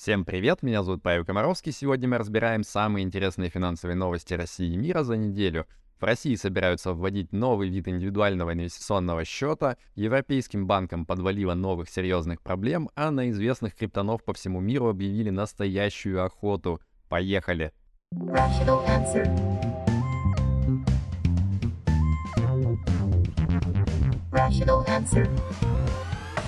Всем привет, меня зовут Павел Комаровский. Сегодня мы разбираем самые интересные финансовые новости России и мира за неделю. В России собираются вводить новый вид индивидуального инвестиционного счета, европейским банкам подвалило новых серьезных проблем, а на известных криптонов по всему миру объявили настоящую охоту. Поехали! Rational answer.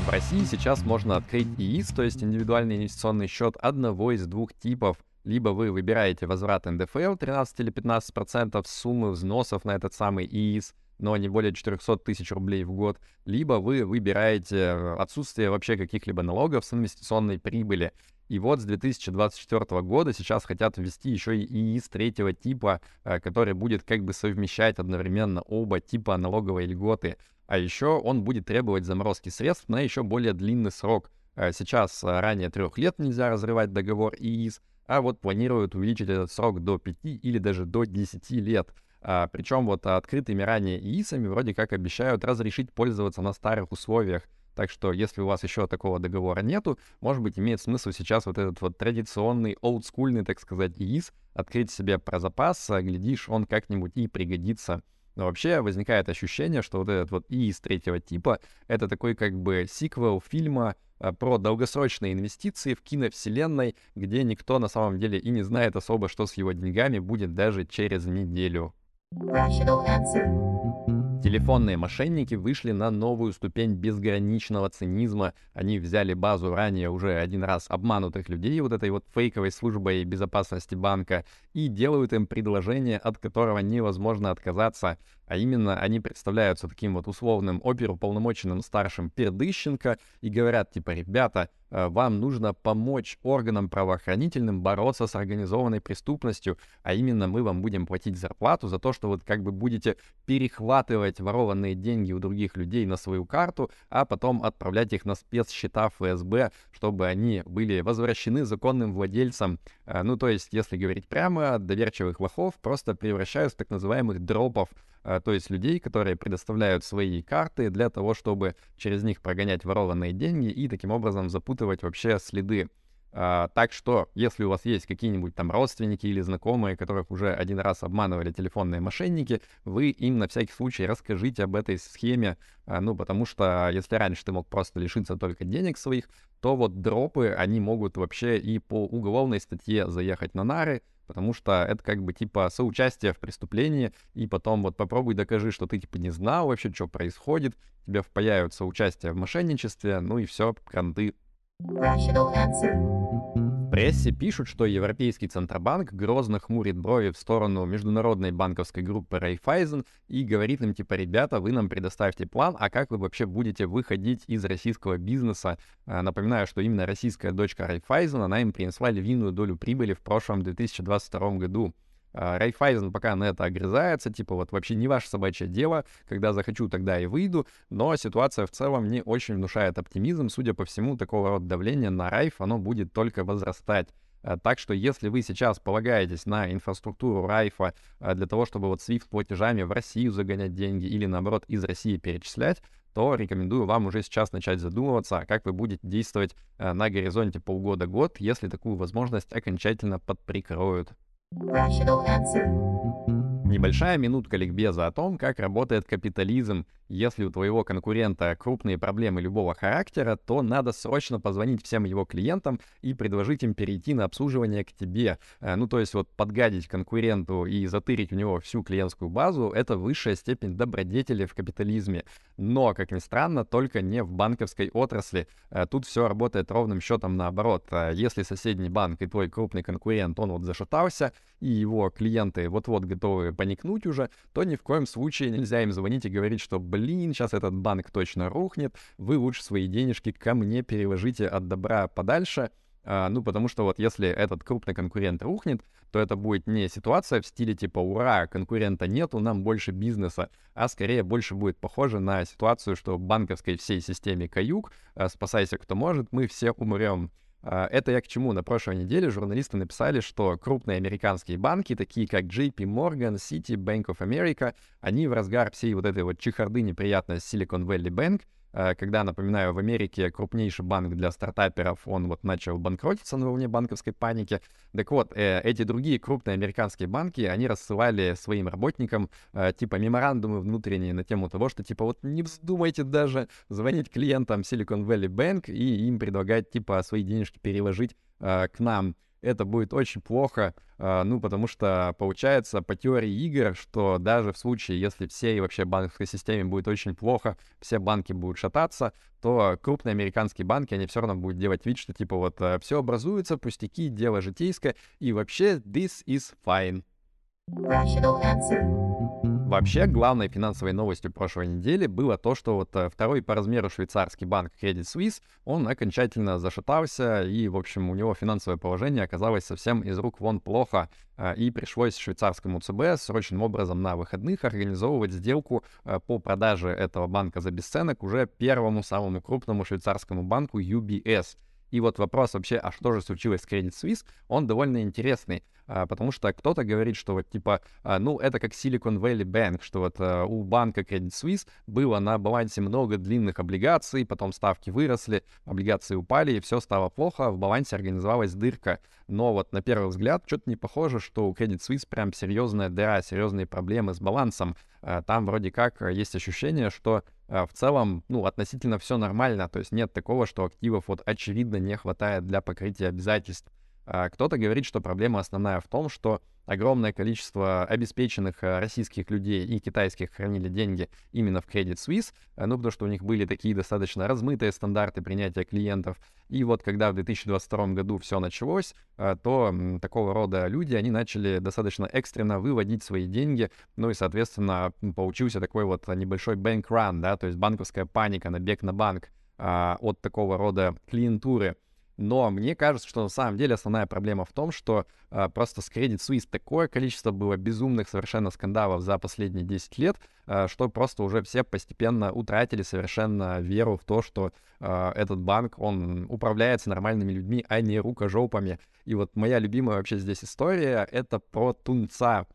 В России сейчас можно открыть ИИС, то есть индивидуальный инвестиционный счет одного из двух типов. Либо вы выбираете возврат НДФЛ 13 или 15% суммы взносов на этот самый ИИС, но не более 400 тысяч рублей в год, либо вы выбираете отсутствие вообще каких-либо налогов с инвестиционной прибыли. И вот с 2024 года сейчас хотят ввести еще и ИИС третьего типа, э, который будет как бы совмещать одновременно оба типа налоговой льготы. А еще он будет требовать заморозки средств на еще более длинный срок. Э, сейчас э, ранее трех лет нельзя разрывать договор ИИС, а вот планируют увеличить этот срок до 5 или даже до 10 лет. А, причем вот открытыми ранее ИИСами вроде как обещают разрешить пользоваться на старых условиях. Так что, если у вас еще такого договора нету, может быть, имеет смысл сейчас вот этот вот традиционный, олдскульный, так сказать, ИИС открыть себе про запас, а, глядишь, он как-нибудь и пригодится. Но вообще возникает ощущение, что вот этот вот ИИС третьего типа — это такой как бы сиквел фильма а, про долгосрочные инвестиции в киновселенной, где никто на самом деле и не знает особо, что с его деньгами будет даже через неделю. Rational answer. Телефонные мошенники вышли на новую ступень безграничного цинизма. Они взяли базу ранее уже один раз обманутых людей вот этой вот фейковой службой безопасности банка и делают им предложение, от которого невозможно отказаться. А именно, они представляются таким вот условным оперуполномоченным старшим Пердыщенко и говорят, типа, ребята, вам нужно помочь органам правоохранительным бороться с организованной преступностью, а именно мы вам будем платить зарплату за то, что вот как бы будете перехватывать ворованные деньги у других людей на свою карту, а потом отправлять их на спецсчета ФСБ, чтобы они были возвращены законным владельцам. Э, ну, то есть, если говорить прямо, доверчивых лохов просто превращают в так называемых дропов, э, то есть людей, которые предоставляют свои карты для того, чтобы через них прогонять ворованные деньги и таким образом запутывать вообще следы. А, так что, если у вас есть какие-нибудь там родственники или знакомые, которых уже один раз обманывали телефонные мошенники, вы им на всякий случай расскажите об этой схеме, а, ну, потому что если раньше ты мог просто лишиться только денег своих, то вот дропы, они могут вообще и по уголовной статье заехать на нары, потому что это как бы типа соучастие в преступлении, и потом вот попробуй докажи, что ты типа не знал вообще, что происходит, тебе впаяют соучастие в мошенничестве, ну и все, кранты. В прессе пишут, что Европейский Центробанк грозно хмурит брови в сторону международной банковской группы Raiffeisen и говорит им, типа, ребята, вы нам предоставьте план, а как вы вообще будете выходить из российского бизнеса? А, напоминаю, что именно российская дочка Raiffeisen, она им принесла львиную долю прибыли в прошлом 2022 году. А, Райфайзен пока на это огрызается, типа вот вообще не ваше собачье дело, когда захочу, тогда и выйду, но ситуация в целом не очень внушает оптимизм, судя по всему, такого рода давление на Райф, оно будет только возрастать. А, так что если вы сейчас полагаетесь на инфраструктуру Райфа а, для того, чтобы вот SWIFT платежами в Россию загонять деньги или наоборот из России перечислять, то рекомендую вам уже сейчас начать задумываться, как вы будете действовать на горизонте полгода-год, если такую возможность окончательно подприкроют. Небольшая минутка ликбеза о том, как работает капитализм. Если у твоего конкурента крупные проблемы любого характера, то надо срочно позвонить всем его клиентам и предложить им перейти на обслуживание к тебе. Э, ну, то есть вот подгадить конкуренту и затырить у него всю клиентскую базу — это высшая степень добродетели в капитализме. Но, как ни странно, только не в банковской отрасли. Э, тут все работает ровным счетом наоборот. Э, если соседний банк и твой крупный конкурент, он вот зашатался, и его клиенты вот-вот готовы паникнуть уже, то ни в коем случае нельзя им звонить и говорить, что, блин, сейчас этот банк точно рухнет, вы лучше свои денежки ко мне переложите от добра подальше, а, ну, потому что вот если этот крупный конкурент рухнет, то это будет не ситуация в стиле типа «Ура, конкурента нету, нам больше бизнеса», а скорее больше будет похоже на ситуацию, что банковской всей системе каюк, а, спасайся кто может, мы все умрем. А, это я к чему? На прошлой неделе журналисты написали, что крупные американские банки, такие как JP Morgan, Citi, Bank of America, они в разгар всей вот этой вот чехарды неприятной Silicon Valley Bank когда, напоминаю, в Америке крупнейший банк для стартаперов, он вот начал банкротиться на волне банковской паники. Так вот, э, эти другие крупные американские банки, они рассылали своим работникам э, типа меморандумы внутренние на тему того, что типа вот не вздумайте даже звонить клиентам Silicon Valley Bank и им предлагать типа свои денежки переложить к нам это будет очень плохо, а, ну, потому что получается по теории игр, что даже в случае, если всей вообще банковской системе будет очень плохо, все банки будут шататься, то крупные американские банки, они все равно будут делать вид, что типа вот э, все образуется, пустяки, дело житейское, и вообще this is fine. Rational answer. Вообще, главной финансовой новостью прошлой недели было то, что вот э, второй по размеру швейцарский банк Credit Suisse, он окончательно зашатался, и, в общем, у него финансовое положение оказалось совсем из рук вон плохо, э, и пришлось швейцарскому ЦБ срочным образом на выходных организовывать сделку э, по продаже этого банка за бесценок уже первому самому крупному швейцарскому банку UBS — и вот вопрос вообще, а что же случилось с Credit Suisse, он довольно интересный, а, потому что кто-то говорит, что вот типа, а, ну это как Silicon Valley Bank, что вот а, у банка Credit Suisse было на балансе много длинных облигаций, потом ставки выросли, облигации упали, и все стало плохо, в балансе организовалась дырка. Но вот на первый взгляд что-то не похоже, что у Credit Suisse прям серьезная дыра, серьезные проблемы с балансом. Там вроде как есть ощущение, что в целом, ну, относительно все нормально, то есть нет такого, что активов вот очевидно не хватает для покрытия обязательств. А, кто-то говорит, что проблема основная в том, что огромное количество обеспеченных э, российских людей и китайских хранили деньги именно в Credit Suisse, э, ну, потому что у них были такие достаточно размытые стандарты принятия клиентов. И вот когда в 2022 году все началось, то такого рода люди, они начали достаточно экстренно выводить свои деньги, ну и, соответственно, получился такой вот небольшой run, да, то есть банковская паника, набег на банк а, от такого рода клиентуры. Но мне кажется, что на самом деле основная проблема в том, что э, просто с Credit Suisse такое количество было безумных совершенно скандалов за последние 10 лет, э, что просто уже все постепенно утратили совершенно веру в то, что э, этот банк, он управляется нормальными людьми, а не рукожопами. И вот моя любимая вообще здесь история — это про тунца.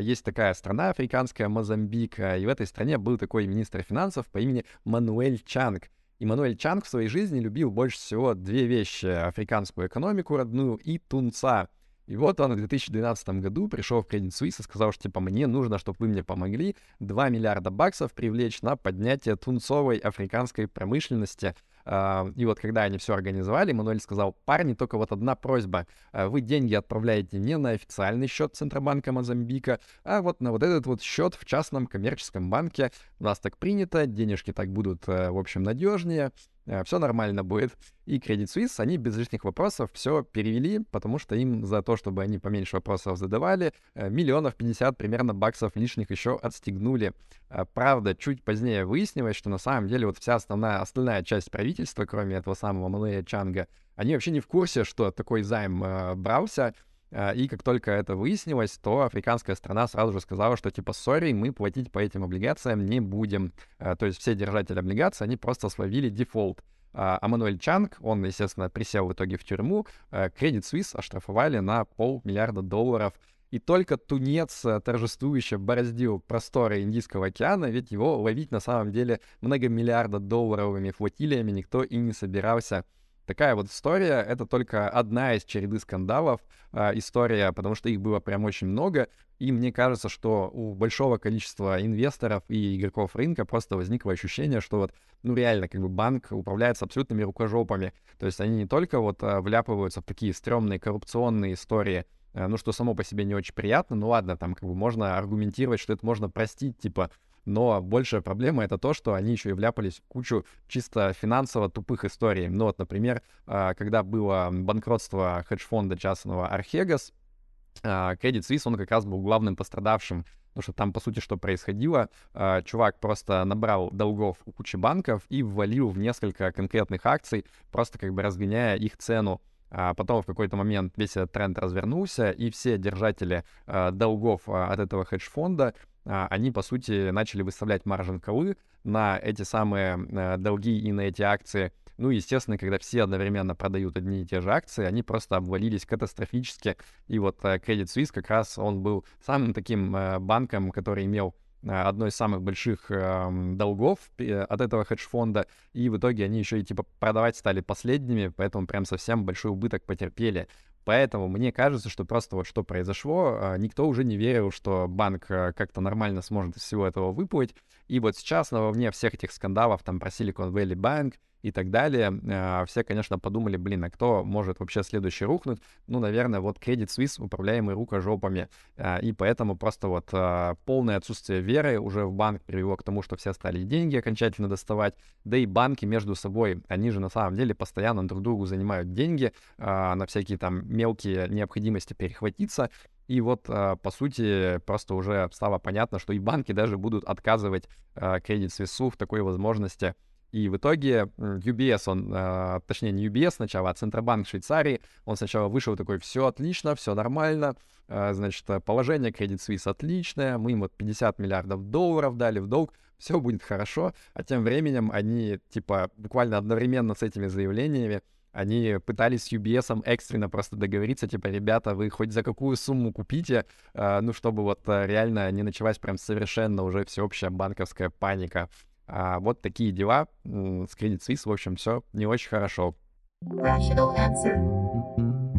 Есть такая страна африканская, Мозамбик, и в этой стране был такой министр финансов по имени Мануэль Чанг. Иммануэль Чанг в своей жизни любил больше всего две вещи — африканскую экономику родную и тунца. И вот он в 2012 году пришел в Credit Suisse и сказал, что типа мне нужно, чтобы вы мне помогли 2 миллиарда баксов привлечь на поднятие тунцовой африканской промышленности — и вот когда они все организовали, Мануэль сказал, парни, только вот одна просьба. А, вы деньги отправляете не на официальный счет Центробанка Мозамбика, а вот на вот этот вот счет в частном коммерческом банке. У нас так принято, денежки так будут, э, в общем, надежнее. Э, все нормально будет. И Credit Suisse, они без лишних вопросов все перевели, потому что им за то, чтобы они поменьше вопросов задавали, э, миллионов 50 примерно баксов лишних еще отстегнули. Э, правда, чуть позднее выяснилось, что на самом деле вот вся основная, остальная часть правительства, кроме этого самого Мануэля Чанга, они вообще не в курсе, что такой займ брался, и как только это выяснилось, то африканская страна сразу же сказала, что типа, сори, мы платить по этим облигациям не будем. То есть все держатели облигаций, они просто словили дефолт. А Мануэль Чанг, он, естественно, присел в итоге в тюрьму. Credit Suisse оштрафовали на полмиллиарда долларов. И только тунец э, торжествующе бороздил просторы Индийского океана, ведь его ловить на самом деле многомиллиарда долларовыми флотилиями никто и не собирался. Такая вот история, это только одна из череды скандалов, э, история, потому что их было прям очень много, и мне кажется, что у большого количества инвесторов и игроков рынка просто возникло ощущение, что вот, ну реально, как бы банк управляется абсолютными рукожопами, то есть они не только вот э, вляпываются в такие стрёмные коррупционные истории, э, ну что само по себе не очень приятно, ну ладно, там как бы можно аргументировать, что это можно простить, типа, но большая проблема это то, что они еще и вляпались в кучу чисто финансово тупых историй. Ну вот, например, а, когда было банкротство хедж-фонда частного Archegos, а, Credit Suisse, он как раз был главным пострадавшим, потому что там, по сути, что происходило, а, чувак просто набрал долгов у кучи банков и ввалил в несколько конкретных акций, просто как бы разгоняя их цену. А потом в какой-то момент весь этот тренд развернулся, и все держатели долгов от этого хедж-фонда они, по сути, начали выставлять маржин колы на эти самые э, долги и на эти акции. Ну, естественно, когда все одновременно продают одни и те же акции, они просто обвалились катастрофически. И вот э, Credit Suisse как раз он был самым таким э, банком, который имел одной из самых больших э, долгов от этого хедж-фонда, и в итоге они еще и типа продавать стали последними, поэтому прям совсем большой убыток потерпели. Поэтому мне кажется, что просто вот что произошло, а, никто уже не верил, что банк а, как-то нормально сможет из всего этого выплыть. И вот сейчас, на волне всех этих скандалов, там про Silicon Valley Bank, и так далее. А, все, конечно, подумали, блин, а кто может вообще следующий рухнуть? Ну, наверное, вот Credit Suisse, управляемый рукожопами. А, и поэтому просто вот а, полное отсутствие веры уже в банк привело к тому, что все стали деньги окончательно доставать. Да и банки между собой, они же на самом деле постоянно друг другу занимают деньги на всякие там мелкие необходимости перехватиться. И вот, по сути, просто уже стало понятно, что и банки даже будут отказывать Credit Suisse в такой возможности. И в итоге UBS, он, э, точнее не UBS сначала, а Центробанк Швейцарии, он сначала вышел такой, все отлично, все нормально, значит, положение Credit Suisse отличное, мы им вот 50 миллиардов долларов дали в долг, все будет хорошо, а тем временем они, типа, буквально одновременно с этими заявлениями, они пытались с UBS экстренно просто договориться, типа, ребята, вы хоть за какую сумму купите, э, ну, чтобы вот э, реально не началась прям совершенно уже всеобщая банковская паника. А, вот такие дела с Credit Suisse, в общем, все не очень хорошо.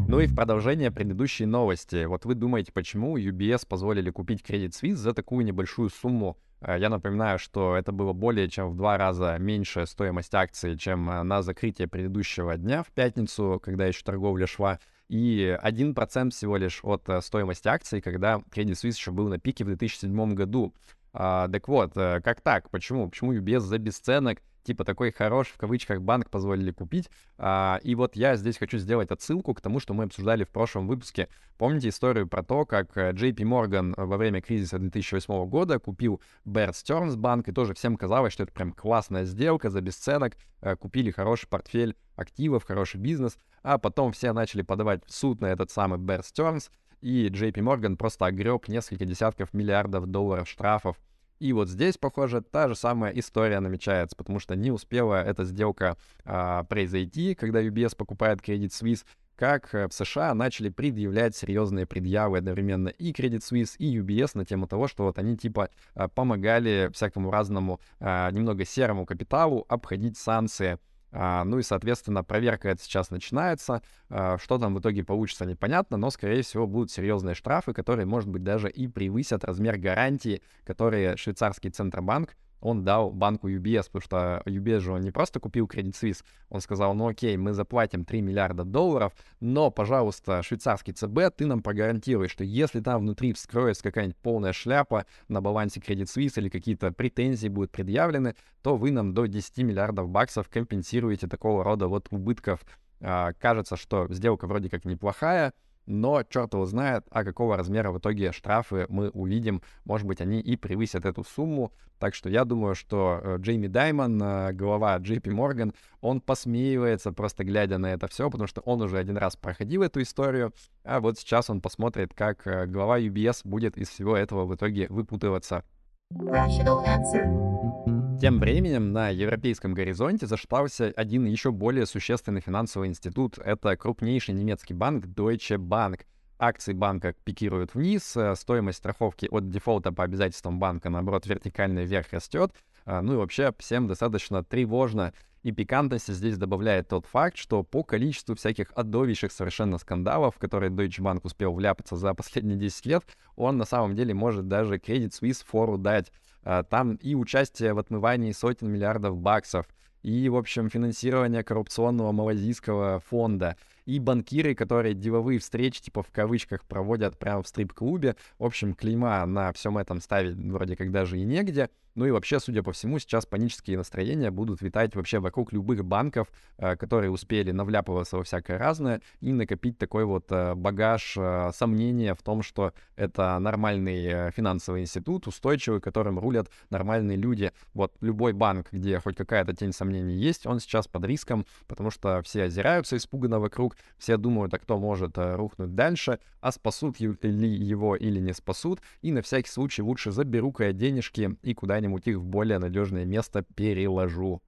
Ну и в продолжение предыдущей новости. Вот вы думаете, почему UBS позволили купить Credit Suisse за такую небольшую сумму? А, я напоминаю, что это было более чем в два раза меньше стоимость акции, чем а, на закрытие предыдущего дня в пятницу, когда еще торговля шла, и 1% всего лишь от э, стоимости акций, когда Credit Suisse еще был на пике в 2007 году. А, так вот, э, как так? Почему? Почему UBS за бесценок, типа такой хороший, в кавычках, банк позволили купить? А, и вот я здесь хочу сделать отсылку к тому, что мы обсуждали в прошлом выпуске. Помните историю про то, как э, JP Morgan во время кризиса 2008 года купил Bear Stearns банк, и тоже всем казалось, что это прям классная сделка за бесценок, э, купили хороший портфель активов, хороший бизнес, а потом все начали подавать в суд на этот самый Bear Stearns, и JP Morgan просто огреб несколько десятков миллиардов долларов штрафов и вот здесь, похоже, та же самая история намечается, потому что не успела эта сделка а, произойти, когда UBS покупает Credit Suisse, как э, в США начали предъявлять серьезные предъявы одновременно и Credit Suisse, и UBS на тему того, что вот они типа а, помогали всякому разному а, немного серому капиталу обходить санкции ну и, соответственно, проверка это сейчас начинается. А, что там в итоге получится, непонятно, но, скорее всего, будут серьезные штрафы, которые, может быть, даже и превысят размер гарантии, которые швейцарский Центробанк он дал банку UBS, потому что UBS же он не просто купил Credit Suisse, он сказал, ну окей, мы заплатим 3 миллиарда долларов, но, пожалуйста, швейцарский ЦБ, ты нам прогарантируешь, что если там внутри вскроется какая-нибудь полная шляпа на балансе Credit Suisse или какие-то претензии будут предъявлены, то вы нам до 10 миллиардов баксов компенсируете такого рода вот убытков. А, кажется, что сделка вроде как неплохая, но черт его знает, а какого размера в итоге штрафы мы увидим. Может быть, они и превысят эту сумму. Так что я думаю, что э, Джейми Даймон, э, глава JP Morgan, он посмеивается, просто глядя на это все, потому что он уже один раз проходил эту историю, а вот сейчас он посмотрит, как э, глава UBS будет из всего этого в итоге выпутываться. Тем временем на европейском горизонте зашептался один еще более существенный финансовый институт. Это крупнейший немецкий банк Deutsche Bank. Акции банка пикируют вниз, э, стоимость страховки от дефолта по обязательствам банка, наоборот, вертикально вверх растет. А, ну и вообще всем достаточно тревожно. И пикантности здесь добавляет тот факт, что по количеству всяких отдовейших совершенно скандалов, в которые Deutsche Bank успел вляпаться за последние 10 лет, он на самом деле может даже Credit Suisse фору дать. А, там и участие в отмывании сотен миллиардов баксов, и, в общем, финансирование коррупционного малазийского фонда, и банкиры, которые деловые встречи, типа в кавычках, проводят прямо в стрип-клубе. В общем, клейма на всем этом ставить вроде как даже и негде. Ну и вообще, судя по всему, сейчас панические настроения будут витать вообще вокруг любых банков, э, которые успели навляпываться во всякое разное и накопить такой вот э, багаж э, сомнения в том, что это нормальный финансовый институт, устойчивый, которым рулят нормальные люди. Вот любой банк, где хоть какая-то тень сомнений есть, он сейчас под риском, потому что все озираются испуганно вокруг, все думают, а кто может рухнуть дальше, а спасут ли его или не спасут, и на всякий случай лучше заберу-ка я денежки и куда-нибудь их в более надежное место переложу.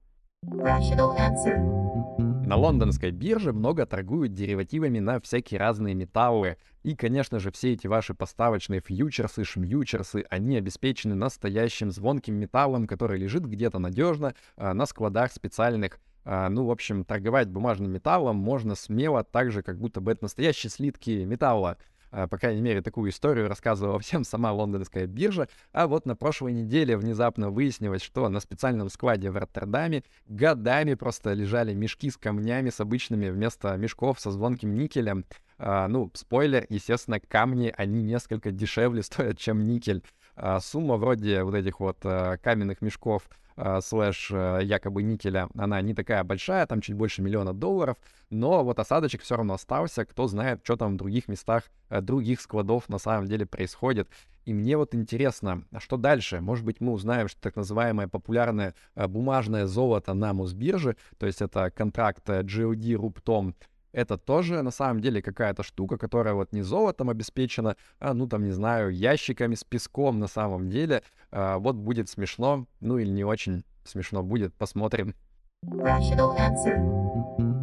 На лондонской бирже много торгуют деривативами на всякие разные металлы. И, конечно же, все эти ваши поставочные фьючерсы, шмьючерсы, они обеспечены настоящим звонким металлом, который лежит где-то надежно а, на складах специальных ну, в общем, торговать бумажным металлом можно смело, так же, как будто бы это настоящие слитки металла. А, по крайней мере, такую историю рассказывала всем сама лондонская биржа. А вот на прошлой неделе внезапно выяснилось, что на специальном складе в Роттердаме годами просто лежали мешки с камнями, с обычными вместо мешков со звонким никелем. А, ну, спойлер, естественно, камни, они несколько дешевле стоят, чем никель. А, сумма вроде вот этих вот а, каменных мешков а, слэш а, якобы никеля, она не такая большая, там чуть больше миллиона долларов, но вот осадочек все равно остался, кто знает, что там в других местах, а, других складов на самом деле происходит. И мне вот интересно, а что дальше? Может быть, мы узнаем, что так называемое популярное бумажное золото на Мосбирже, то есть это контракт GOD Рубтом, это тоже на самом деле какая-то штука, которая вот не золотом обеспечена, а, ну там, не знаю, ящиками с песком на самом деле. А, вот будет смешно, ну или не очень смешно будет, посмотрим.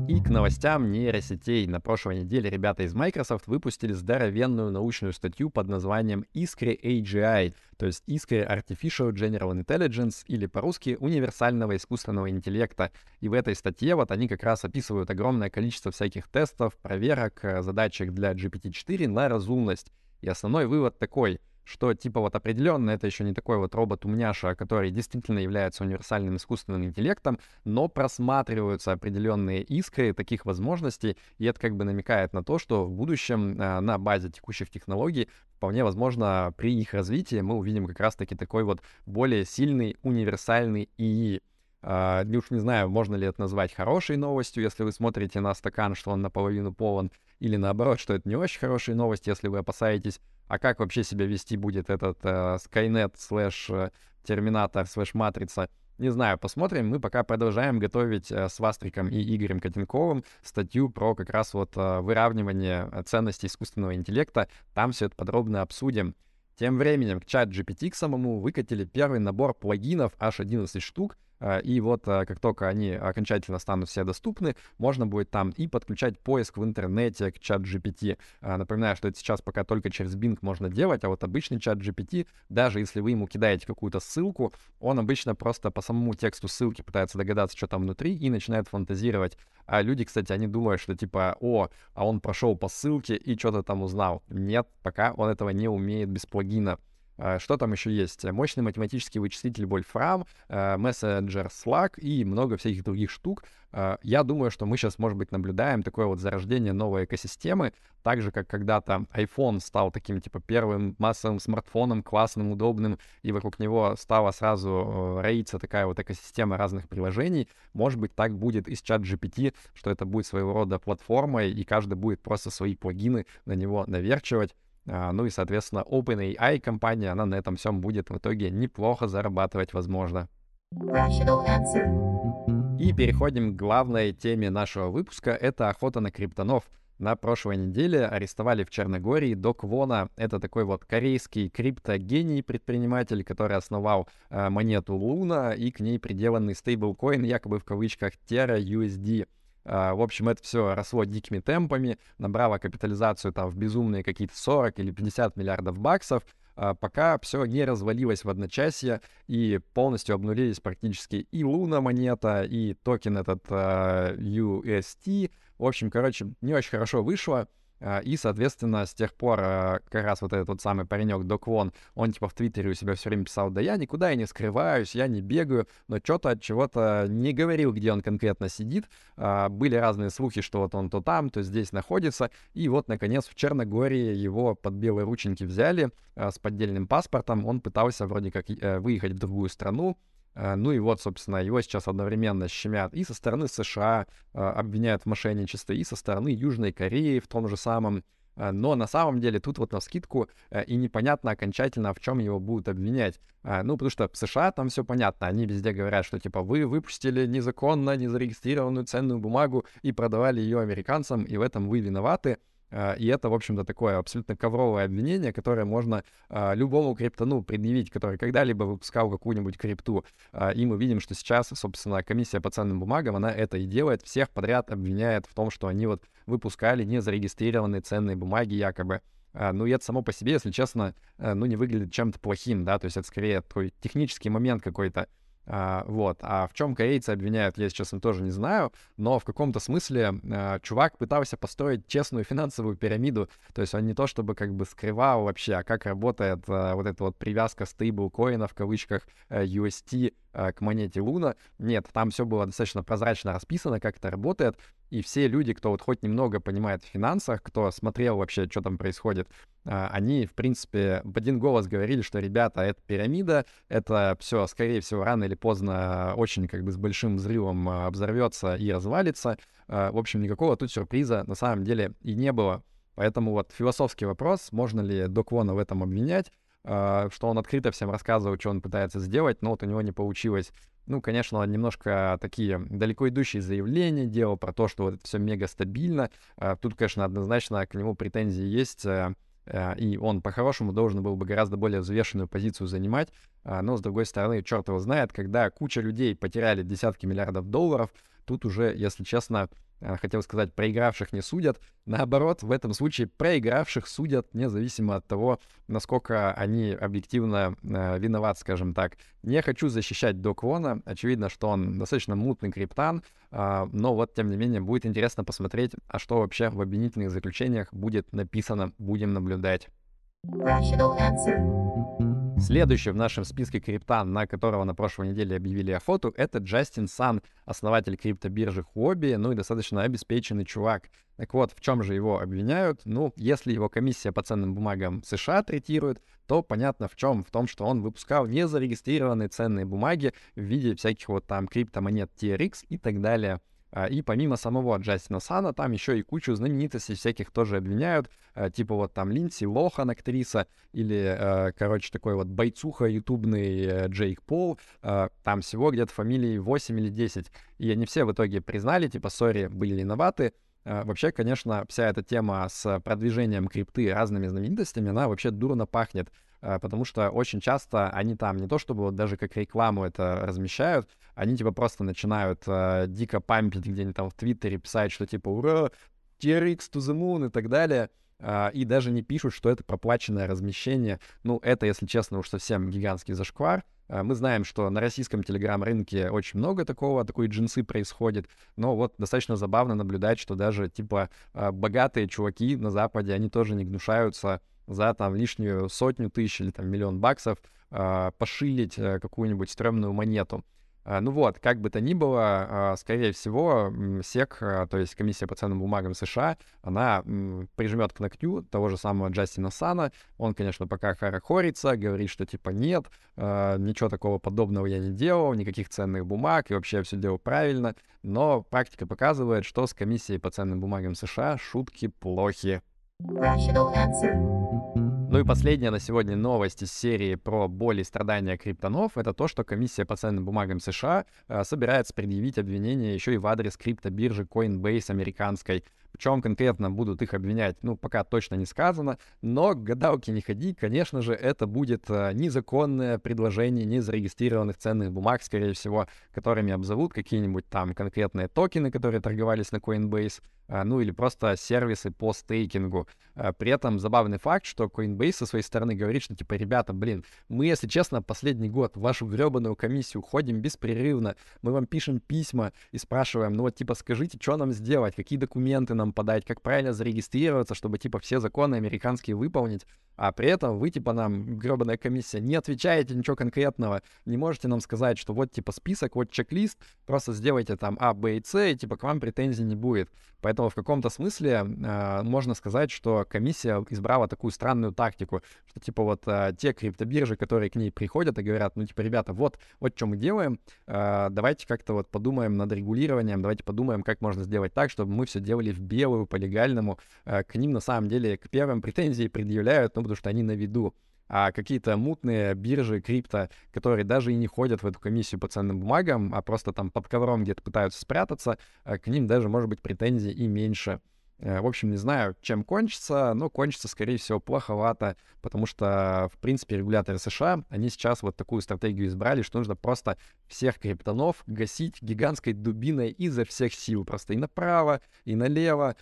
И к новостям нейросетей. На прошлой неделе ребята из Microsoft выпустили здоровенную научную статью под названием Искре AGI, то есть Искре Artificial General Intelligence или по-русски универсального искусственного интеллекта. И в этой статье вот они как раз описывают огромное количество всяких тестов, проверок, э, задачек для GPT-4 на разумность. И основной вывод такой — что типа вот определенно это еще не такой вот робот-умняша, который действительно является универсальным искусственным интеллектом, но просматриваются определенные искры таких возможностей, и это как бы намекает на то, что в будущем э, на базе текущих технологий вполне возможно при их развитии мы увидим как раз-таки такой вот более сильный универсальный ИИ. Uh, уж не знаю, можно ли это назвать хорошей новостью, если вы смотрите на стакан, что он наполовину полон, или наоборот, что это не очень хорошая новость, если вы опасаетесь а как вообще себя вести будет этот э, Skynet слэш э, Терминатор слэш Матрица, не знаю, посмотрим. Мы пока продолжаем готовить э, с Вастриком и Игорем Котенковым статью про как раз вот э, выравнивание ценностей искусственного интеллекта. Там все это подробно обсудим. Тем временем к ChatGPT к самому выкатили первый набор плагинов, аж 11 штук, и вот а, как только они окончательно станут все доступны, можно будет там и подключать поиск в интернете к ChatGPT. А, напоминаю, что это сейчас пока только через Bing можно делать, а вот обычный ChatGPT, даже если вы ему кидаете какую-то ссылку, он обычно просто по самому тексту ссылки пытается догадаться, что там внутри, и начинает фантазировать. А люди, кстати, они думают, что типа, о, а он прошел по ссылке и что-то там узнал. Нет, пока он этого не умеет без плагина. А, что там еще есть? Мощный математический вычислитель Wolfram, а, мессенджер Slack и много всяких других штук. А, я думаю, что мы сейчас, может быть, наблюдаем такое вот зарождение новой экосистемы, так же, как когда-то iPhone стал таким, типа, первым массовым смартфоном, классным, удобным, и вокруг него стала сразу э, роиться такая вот экосистема разных приложений. Может быть, так будет и с чат GPT, что это будет своего рода платформой, и каждый будет просто свои плагины на него наверчивать. А, ну и, соответственно, OpenAI компания, она на этом всем будет в итоге неплохо зарабатывать, возможно. И переходим к главной теме нашего выпуска. Это охота на криптонов. На прошлой неделе арестовали в Черногории Док Вона. Это такой вот корейский криптогений предприниматель, который основал э, монету Луна и к ней приделанный стейблкоин, якобы в кавычках Terra USD. А, в общем, это все росло дикими темпами, набрало капитализацию там в безумные какие-то 40 или 50 миллиардов баксов, а, пока все не развалилось в одночасье и полностью обнулились практически и Луна монета, и токен этот UST. В общем, короче, не очень хорошо вышло. А, и, соответственно, с тех пор а, как раз вот этот вот самый паренек Док Вон, он типа в Твиттере у себя все время писал, да я никуда и не скрываюсь, я не бегаю, но что-то от чего-то не говорил, где он конкретно сидит. А, были разные слухи, что вот он то там, то здесь находится. И вот, наконец, в Черногории его под белые рученьки взяли с поддельным паспортом. Он пытался вроде как э, выехать в другую страну, ну и вот, собственно, его сейчас одновременно щемят и со стороны США э, обвиняют в мошенничестве, и со стороны Южной Кореи в том же самом. Э, но на самом деле тут вот на скидку и непонятно окончательно, в чем его будут обвинять. Ну, потому что в США там все понятно. Они везде говорят, что типа вы выпустили незаконно незарегистрированную ценную бумагу и продавали ее американцам, и в этом вы виноваты. А, и это, в общем-то, такое абсолютно ковровое обвинение, которое можно а, любому криптону предъявить, который когда-либо выпускал какую-нибудь крипту. А, и мы видим, что сейчас, собственно, комиссия по ценным бумагам, она это и делает, всех подряд обвиняет в том, что они вот выпускали незарегистрированные ценные бумаги якобы. Ну и это само по себе, если честно, ну не выглядит чем-то плохим, да, то есть это скорее такой технический момент какой-то. А, вот. А в чем корейцы обвиняют, я, честно, тоже не знаю, но в каком-то смысле а, чувак пытался построить честную финансовую пирамиду, то есть он не то чтобы как бы скрывал вообще, а как работает а, вот эта вот привязка стейблкоина в кавычках а, UST а, к монете Луна. Нет, там все было достаточно прозрачно расписано, как это работает, и все люди, кто вот хоть немного понимает в финансах, кто смотрел вообще, что там происходит, а, они, в принципе, в один голос говорили, что, ребята, это пирамида, это все, скорее всего, рано или поздно очень как бы с большим взрывом а, взорвется и развалится. А, в общем, никакого тут сюрприза на самом деле и не было. Поэтому вот философский вопрос, можно ли Доквона в этом обвинять, что он открыто всем рассказывал, что он пытается сделать, но вот у него не получилось. Ну, конечно, он немножко такие далеко идущие заявления делал про то, что вот это все мега стабильно. Тут, конечно, однозначно к нему претензии есть э, Э, и он по-хорошему должен был бы гораздо более взвешенную позицию занимать. А, но, с другой стороны, черт его знает, когда куча людей потеряли десятки миллиардов долларов, тут уже, если честно, хотел сказать, проигравших не судят. Наоборот, в этом случае проигравших судят независимо от того, насколько они объективно э, виноваты, скажем так. Не хочу защищать Док Вона. Очевидно, что он достаточно мутный криптан, э, но вот, тем не менее, будет интересно посмотреть, а что вообще в обвинительных заключениях будет написано. Будем наблюдать. Rational answer. Следующий в нашем списке криптан, на которого на прошлой неделе объявили охоту, это Джастин Сан, основатель криптобиржи Huobi, ну и достаточно обеспеченный чувак. Так вот, в чем же его обвиняют? Ну, если его комиссия по ценным бумагам США третирует, то понятно в чем. В том, что он выпускал незарегистрированные ценные бумаги в виде всяких вот там криптомонет TRX и так далее. А, и помимо самого Джастина Сана, там еще и кучу знаменитостей всяких тоже обвиняют, типа вот там Линдси Лохан, актриса, или, а, короче, такой вот бойцуха ютубный э, Джейк Пол, там всего где-то фамилии 8 или 10, и они все в итоге признали, типа, сори, были виноваты, Вообще, конечно, вся эта тема с продвижением крипты разными знаменитостями, она вообще дурно пахнет. Потому что очень часто они там не то чтобы вот даже как рекламу это размещают, они типа просто начинают э, дико пампить где-нибудь там в Твиттере, писать, что типа «Ура! TRX to the moon» и так далее, э, и даже не пишут, что это проплаченное размещение. Ну, это, если честно, уж совсем гигантский зашквар. Мы знаем, что на российском телеграм-рынке очень много такого, такой джинсы происходит, но вот достаточно забавно наблюдать, что даже, типа, богатые чуваки на Западе, они тоже не гнушаются за там лишнюю сотню тысяч или там миллион баксов пошилить э, какую-нибудь стрёмную монету. Э, ну вот, как бы то ни было, э, скорее всего, СЕК, э, то есть комиссия по ценным бумагам США, она прижмет к ногтю того же самого Джастина Сана. Он, конечно, пока хорохорится, говорит, что типа нет, ничего такого подобного я не делал, никаких ценных бумаг, и вообще я все делал правильно. Но практика показывает, что с комиссией по ценным бумагам США шутки плохи. Ну и последняя на сегодня новость из серии про боль и страдания криптонов — это то, что комиссия по ценным бумагам США э, собирается предъявить обвинение еще и в адрес криптобиржи Coinbase американской. В чем конкретно будут их обвинять, ну, пока точно не сказано, но к гадалке не ходи, конечно же, это будет э, незаконное предложение незарегистрированных ценных бумаг, скорее всего, которыми обзовут какие-нибудь там конкретные токены, которые торговались на Coinbase, ну или просто сервисы по стейкингу. Э, при этом забавный факт, что Coinbase со своей стороны говорит, что типа, ребята, блин, мы, если честно, последний год в вашу гребаную комиссию ходим беспрерывно, мы вам пишем письма и спрашиваем, ну вот типа скажите, что нам сделать, какие документы нам подать, как правильно зарегистрироваться, чтобы типа все законы американские выполнить, а при этом вы типа нам, гребаная комиссия, не отвечаете ничего конкретного, не можете нам сказать, что вот типа список, вот чек-лист, просто сделайте там А, Б и С, и типа к вам претензий не будет. Поэтому в каком-то смысле э, можно сказать, что комиссия избрала такую странную тактику, что типа вот э, те криптобиржи, которые к ней приходят и говорят, ну типа, ребята, вот, вот что мы делаем, э, давайте как-то вот подумаем над регулированием, давайте подумаем, как можно сделать так, чтобы мы все делали в белую, по легальному. Э, к ним на самом деле к первым претензии предъявляют, ну потому что они на виду а какие-то мутные биржи, крипто, которые даже и не ходят в эту комиссию по ценным бумагам, а просто там под ковром где-то пытаются спрятаться, э, к ним даже, может быть, претензий и меньше. Э, в общем, не знаю, чем кончится, но кончится, скорее всего, плоховато, потому что, в принципе, регуляторы США, они сейчас вот такую стратегию избрали, что нужно просто всех криптонов гасить гигантской дубиной изо всех сил, просто и направо, и налево, а,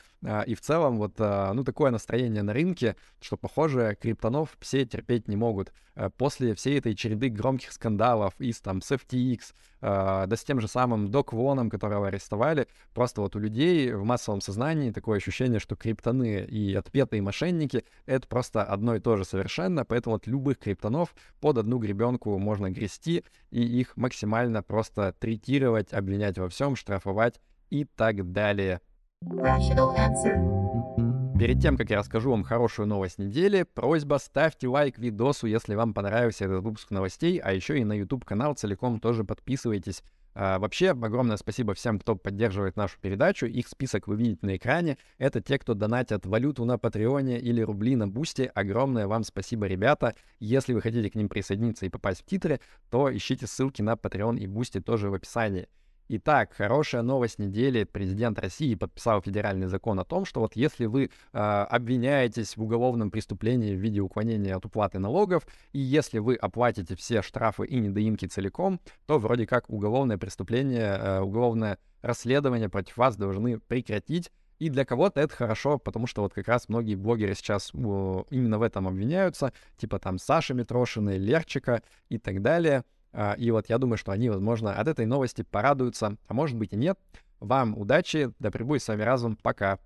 и в целом вот, а, ну, такое настроение на рынке, что, похоже, криптонов все терпеть не могут. Э, после всей этой череды громких скандалов из там с FTX, да с тем же самым Док Воном, которого арестовали, просто вот у людей в массовом сознании такое ощущение, что криптоны и отпетые мошенники — это просто одно и то же совершенно, поэтому вот любых криптонов под одну гребенку можно грести и их максимально просто третировать, обвинять во всем, штрафовать и так далее. Перед тем, как я расскажу вам хорошую новость недели, просьба ставьте лайк видосу, если вам понравился этот выпуск новостей, а еще и на YouTube-канал целиком тоже подписывайтесь. А, вообще, огромное спасибо всем, кто поддерживает нашу передачу. Их список вы видите на экране. Это те, кто донатят валюту на Патреоне или рубли на Boosty. Огромное вам спасибо, ребята. Если вы хотите к ним присоединиться и попасть в титры, то ищите ссылки на Patreon и Boosty тоже в описании. Итак, хорошая новость недели. Президент России подписал федеральный закон о том, что вот если вы э, обвиняетесь в уголовном преступлении в виде уклонения от уплаты налогов, и если вы оплатите все штрафы и недоимки целиком, то вроде как уголовное преступление, э, уголовное расследование против вас должны прекратить. И для кого-то это хорошо, потому что вот как раз многие блогеры сейчас именно в этом обвиняются, типа там Саши Митрошина, Лерчика и так далее. А, и вот я думаю, что они, возможно, от этой новости порадуются, а может быть и нет. Вам удачи, да пребудет с вами разум, пока.